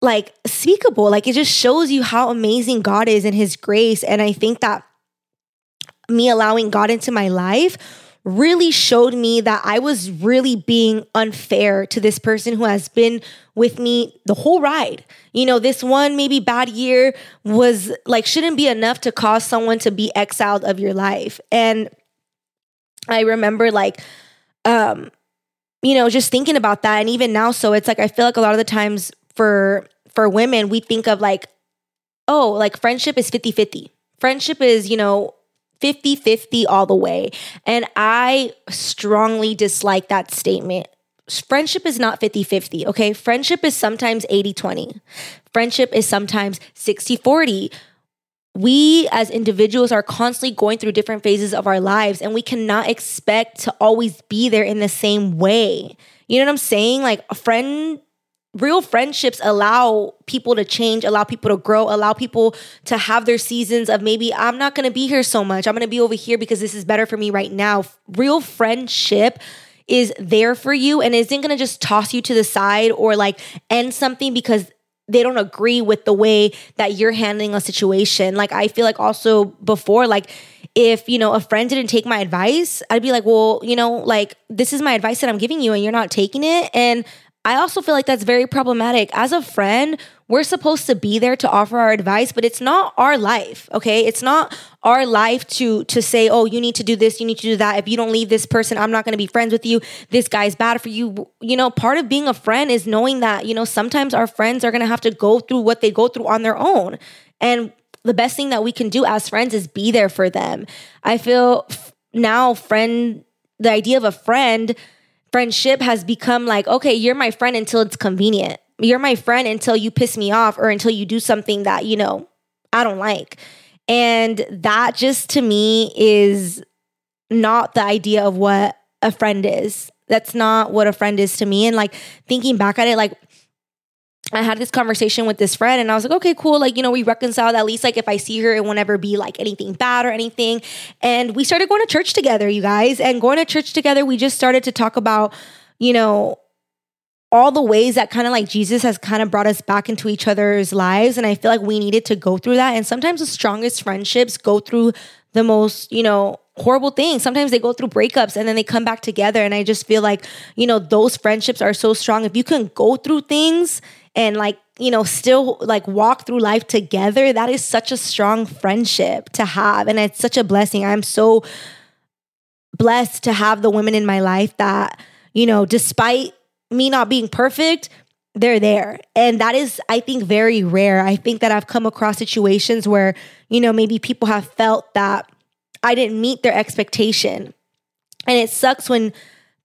like speakable. Like it just shows you how amazing God is and His grace. And I think that me allowing God into my life really showed me that I was really being unfair to this person who has been with me the whole ride. You know, this one maybe bad year was like shouldn't be enough to cause someone to be exiled of your life. And I remember like um you know, just thinking about that and even now so it's like I feel like a lot of the times for for women we think of like oh, like friendship is 50-50. Friendship is, you know, 50 50 all the way. And I strongly dislike that statement. Friendship is not 50 50, okay? Friendship is sometimes 80 20. Friendship is sometimes 60 40. We as individuals are constantly going through different phases of our lives, and we cannot expect to always be there in the same way. You know what I'm saying? Like a friend real friendships allow people to change, allow people to grow, allow people to have their seasons of maybe I'm not going to be here so much. I'm going to be over here because this is better for me right now. Real friendship is there for you and isn't going to just toss you to the side or like end something because they don't agree with the way that you're handling a situation. Like I feel like also before like if, you know, a friend didn't take my advice, I'd be like, "Well, you know, like this is my advice that I'm giving you and you're not taking it." And I also feel like that's very problematic. As a friend, we're supposed to be there to offer our advice, but it's not our life, okay? It's not our life to to say, "Oh, you need to do this, you need to do that. If you don't leave this person, I'm not going to be friends with you. This guy's bad for you." You know, part of being a friend is knowing that, you know, sometimes our friends are going to have to go through what they go through on their own. And the best thing that we can do as friends is be there for them. I feel now friend the idea of a friend friendship has become like, okay, you're my friend until it's convenient. You're my friend until you piss me off or until you do something that, you know, I don't like. And that just to me is not the idea of what a friend is. That's not what a friend is to me. And like thinking back at it, like I had this conversation with this friend and I was like, okay, cool. Like, you know, we reconciled. At least, like, if I see her, it won't ever be like anything bad or anything. And we started going to church together, you guys. And going to church together, we just started to talk about, you know, all the ways that kind of like Jesus has kind of brought us back into each other's lives. And I feel like we needed to go through that. And sometimes the strongest friendships go through the most, you know, horrible things. Sometimes they go through breakups and then they come back together. And I just feel like, you know, those friendships are so strong. If you can go through things and like you know still like walk through life together that is such a strong friendship to have and it's such a blessing i'm so blessed to have the women in my life that, you know, despite me not being perfect, they're there. And that is, I think, very rare. I think that I've come across situations where, you know, maybe people have felt that I didn't meet their expectation. And it sucks when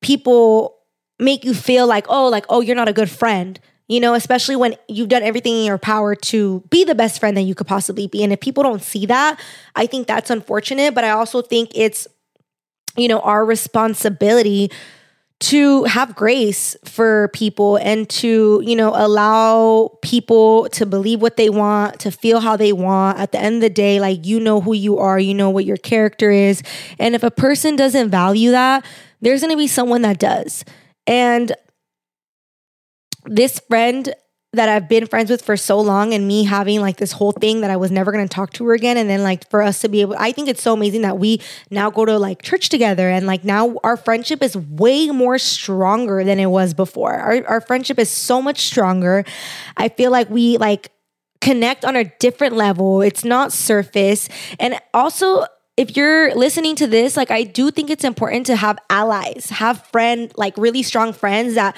people make you feel like, oh, like, oh, you're not a good friend, you know, especially when you've done everything in your power to be the best friend that you could possibly be. And if people don't see that, I think that's unfortunate. But I also think it's, you know, our responsibility to have grace for people and to, you know, allow people to believe what they want, to feel how they want. At the end of the day, like you know who you are, you know what your character is. And if a person doesn't value that, there's going to be someone that does. And this friend that I've been friends with for so long and me having like this whole thing that I was never going to talk to her again and then like for us to be able I think it's so amazing that we now go to like church together and like now our friendship is way more stronger than it was before. Our our friendship is so much stronger. I feel like we like connect on a different level. It's not surface. And also if you're listening to this, like I do think it's important to have allies, have friend like really strong friends that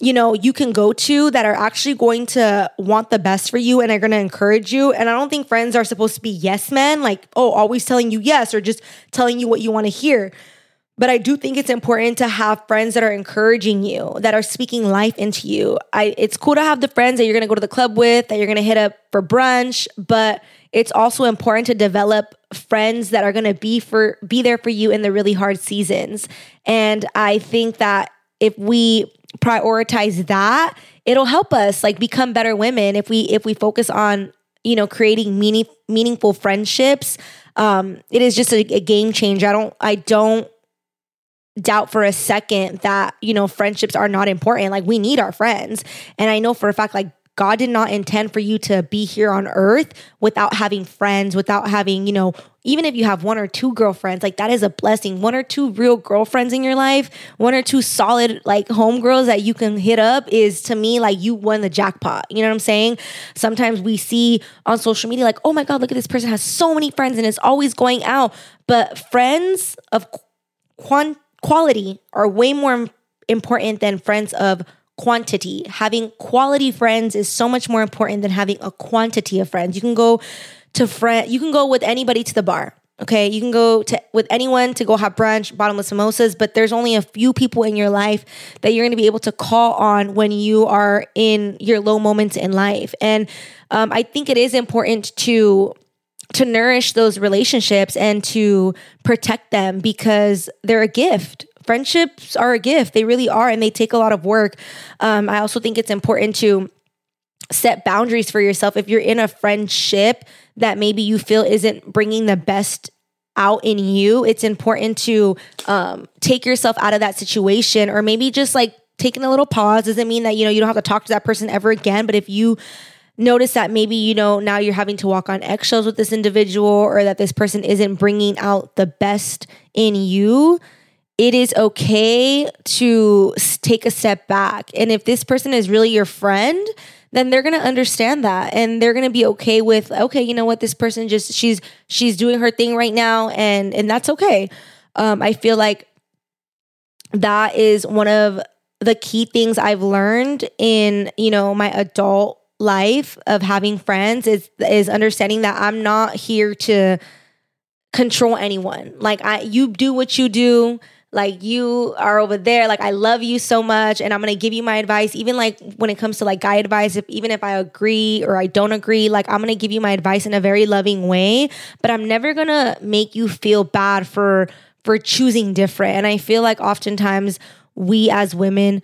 you know, you can go to that are actually going to want the best for you and are going to encourage you. And I don't think friends are supposed to be yes men, like, oh, always telling you yes or just telling you what you want to hear. But I do think it's important to have friends that are encouraging you, that are speaking life into you. I it's cool to have the friends that you're going to go to the club with, that you're going to hit up for brunch, but it's also important to develop friends that are going to be for be there for you in the really hard seasons. And I think that if we prioritize that, it'll help us like become better women if we if we focus on, you know, creating meaning meaningful friendships. Um, it is just a, a game changer. I don't I don't doubt for a second that you know friendships are not important like we need our friends and i know for a fact like God did not intend for you to be here on earth without having friends, without having, you know, even if you have one or two girlfriends, like that is a blessing. One or two real girlfriends in your life, one or two solid like homegirls that you can hit up is to me like you won the jackpot. You know what I'm saying? Sometimes we see on social media like, oh my God, look at this person has so many friends and is always going out. But friends of quant- quality are way more important than friends of quantity. Having quality friends is so much more important than having a quantity of friends. You can go to friend you can go with anybody to the bar. Okay, you can go to with anyone to go have brunch, bottomless mimosas, but there's only a few people in your life that you're going to be able to call on when you are in your low moments in life. And um, I think it is important to to nourish those relationships and to protect them because they're a gift friendships are a gift. They really are, and they take a lot of work. Um, I also think it's important to set boundaries for yourself. If you're in a friendship that maybe you feel isn't bringing the best out in you, it's important to um, take yourself out of that situation, or maybe just like taking a little pause doesn't mean that you know you don't have to talk to that person ever again. But if you notice that maybe you know now you're having to walk on eggshells with this individual or that this person isn't bringing out the best in you it is okay to take a step back. And if this person is really your friend, then they're going to understand that and they're going to be okay with okay, you know what this person just she's she's doing her thing right now and and that's okay. Um I feel like that is one of the key things I've learned in, you know, my adult life of having friends is is understanding that I'm not here to control anyone. Like I you do what you do like you are over there like i love you so much and i'm gonna give you my advice. Even like when it comes to like guy advice if even if i agree or i don't agree like i'm gonna give you my advice in a very loving way but i'm never gonna make you feel bad for for choosing different. And i feel like oftentimes we as women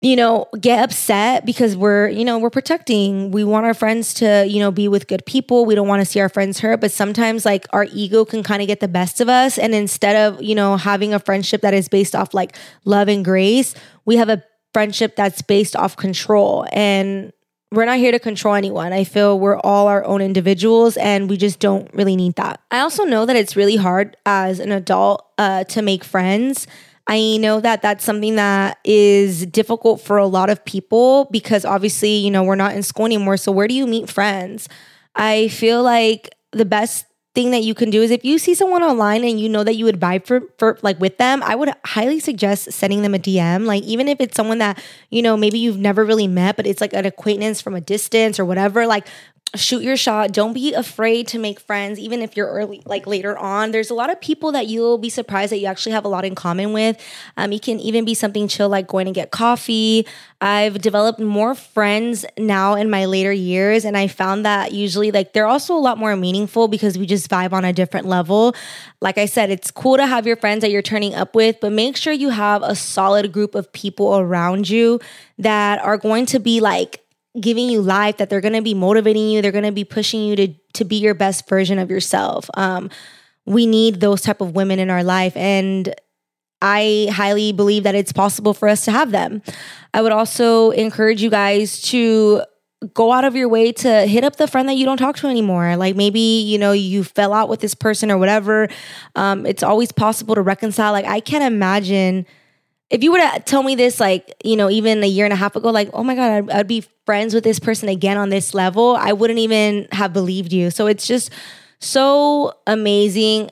you know, get upset because we're, you know, we're protecting. We want our friends to, you know, be with good people. We don't want to see our friends hurt, but sometimes like our ego can kind of get the best of us and instead of, you know, having a friendship that is based off like love and grace, we have a friendship that's based off control and we're not here to control anyone. I feel we're all our own individuals and we just don't really need that. I also know that it's really hard as an adult uh, to make friends I know that that's something that is difficult for a lot of people because obviously, you know, we're not in school anymore. So, where do you meet friends? I feel like the best thing that you can do is if you see someone online and you know that you would vibe for, for like with them, I would highly suggest sending them a DM. Like even if it's someone that, you know, maybe you've never really met, but it's like an acquaintance from a distance or whatever, like shoot your shot. Don't be afraid to make friends, even if you're early, like later on. There's a lot of people that you'll be surprised that you actually have a lot in common with. Um, it can even be something chill like going to get coffee. I've developed more friends now in my later years, and I found that usually like they're also a lot more meaningful because we just vibe on a different level. Like I said, it's cool to have your friends that you're turning up with, but make sure you have a solid group of people around you that are going to be like giving you life that they're going to be motivating you they're going to be pushing you to to be your best version of yourself. Um we need those type of women in our life and i highly believe that it's possible for us to have them. I would also encourage you guys to go out of your way to hit up the friend that you don't talk to anymore. Like maybe you know you fell out with this person or whatever. Um, it's always possible to reconcile. Like i can't imagine if you were to tell me this like you know even a year and a half ago like oh my god I'd, I'd, be friends with this person again on this level i wouldn't even have believed you. So it's just so amazing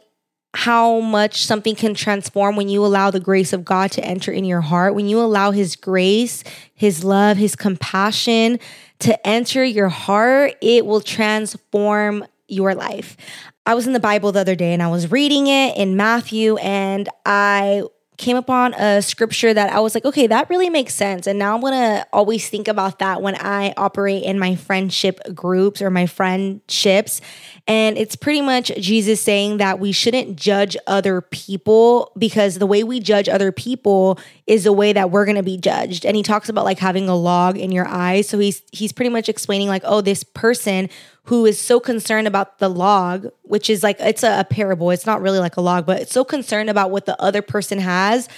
how much something can transform when you allow the grace of god to enter in your heart when you allow his grace his love his compassion to enter your heart it will transform your life. I was in the Bible the other day and I was reading it in Matthew and I came upon a scripture that I was like, okay, that really makes sense. And now I'm gonna always think about that when I operate in my friendship groups or my friendships. And it's pretty much Jesus saying that we shouldn't judge other people because the way we judge other people is the way that we're gonna be judged. And he talks about like having a log in your eyes. So he's he's pretty much explaining like, oh, this person who is so concerned about the log, which is like it's a, a parable. It's not really like a log, but it's so concerned about what the other person has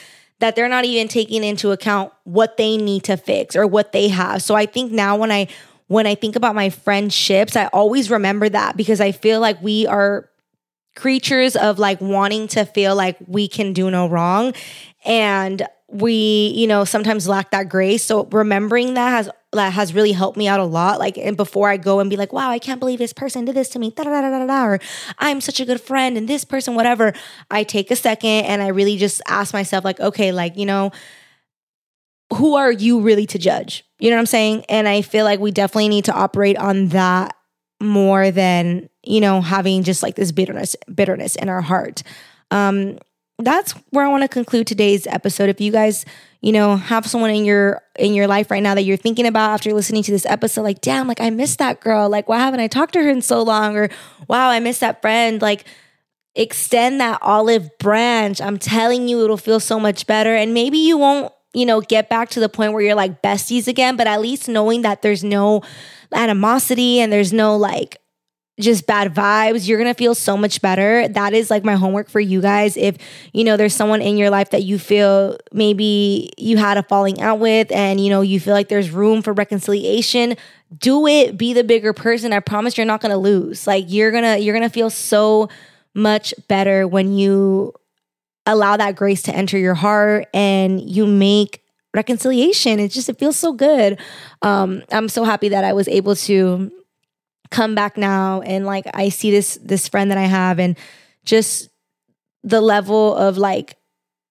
that they're not even taking into account what they need to fix or what they have. So I think now when I when I think about my friendships, I always remember that because I feel like we are creatures of like wanting to feel like we can do no wrong and we you know sometimes lack that grace so remembering that has that has really helped me out a lot like and before i go and be like wow i can't believe this person did this to me or i'm such a good friend and this person whatever i take a second and i really just ask myself like okay like you know who are you really to judge? You know what i'm saying? And i feel like we definitely need to operate on that more than you know having just like this bitterness bitterness in our heart. Um that's where I want to conclude today's episode. If you guys, you know, have someone in your in your life right now that you're thinking about after listening to this episode, like, damn, like I miss that girl. Like, why haven't I talked to her in so long? Or wow, I miss that friend. Like, extend that olive branch. I'm telling you, it'll feel so much better. And maybe you won't, you know, get back to the point where you're like besties again, but at least knowing that there's no animosity and there's no like just bad vibes, you're gonna feel so much better. That is like my homework for you guys. If you know there's someone in your life that you feel maybe you had a falling out with and you know you feel like there's room for reconciliation, do it. Be the bigger person. I promise you're not gonna lose. Like you're gonna you're gonna feel so much better when you allow that grace to enter your heart and you make reconciliation. It just it feels so good. Um, I'm so happy that I was able to come back now and like I see this this friend that I have and just the level of like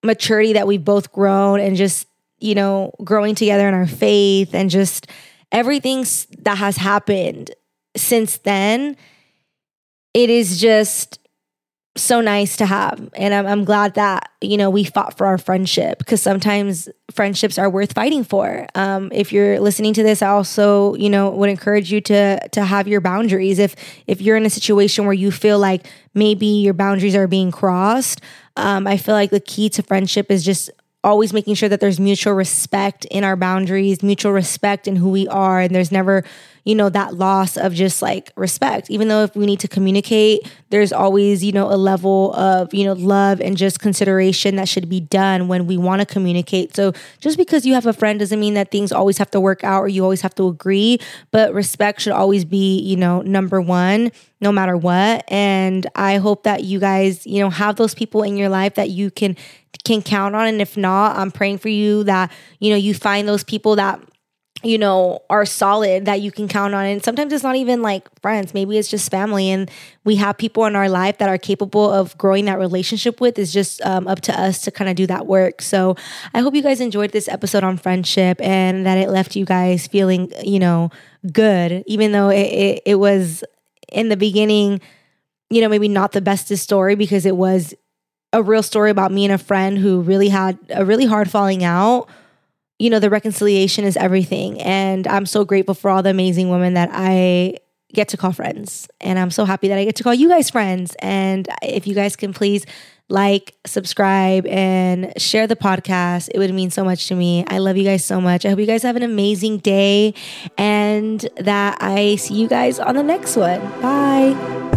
maturity that we've both grown and just you know growing together in our faith and just everything that has happened since then it is just so nice to have. And I'm, I'm glad that, you know, we fought for our friendship because sometimes friendships are worth fighting for. Um, if you're listening to this, I also, you know, would encourage you to, to have your boundaries. If, if you're in a situation where you feel like maybe your boundaries are being crossed, um, I feel like the key to friendship is just always making sure that there's mutual respect in our boundaries, mutual respect in who we are, and there's never, you know, that loss of just like respect. Even though if we need to communicate, there's always, you know, a level of, you know, love and just consideration that should be done when we want to communicate. So just because you have a friend doesn't mean that things always have to work out or you always have to agree, but respect should always be, you know, number one no matter what and i hope that you guys you know have those people in your life that you can can count on and if not i'm praying for you that you know you find those people that you know, are solid that you can count on. And sometimes it's not even like friends, maybe it's just family. And we have people in our life that are capable of growing that relationship with. It's just um, up to us to kind of do that work. So I hope you guys enjoyed this episode on friendship and that it left you guys feeling, you know, good, even though it, it, it was in the beginning, you know, maybe not the bestest story because it was a real story about me and a friend who really had a really hard falling out you know, the reconciliation is everything. And I'm so grateful for all the amazing women that I get to call friends. And I'm so happy that I get to call you guys friends. And if you guys can please like, subscribe, and share the podcast, it would mean so much to me. I love you guys so much. I hope you guys have an amazing day and that I see you guys on the next one. Bye.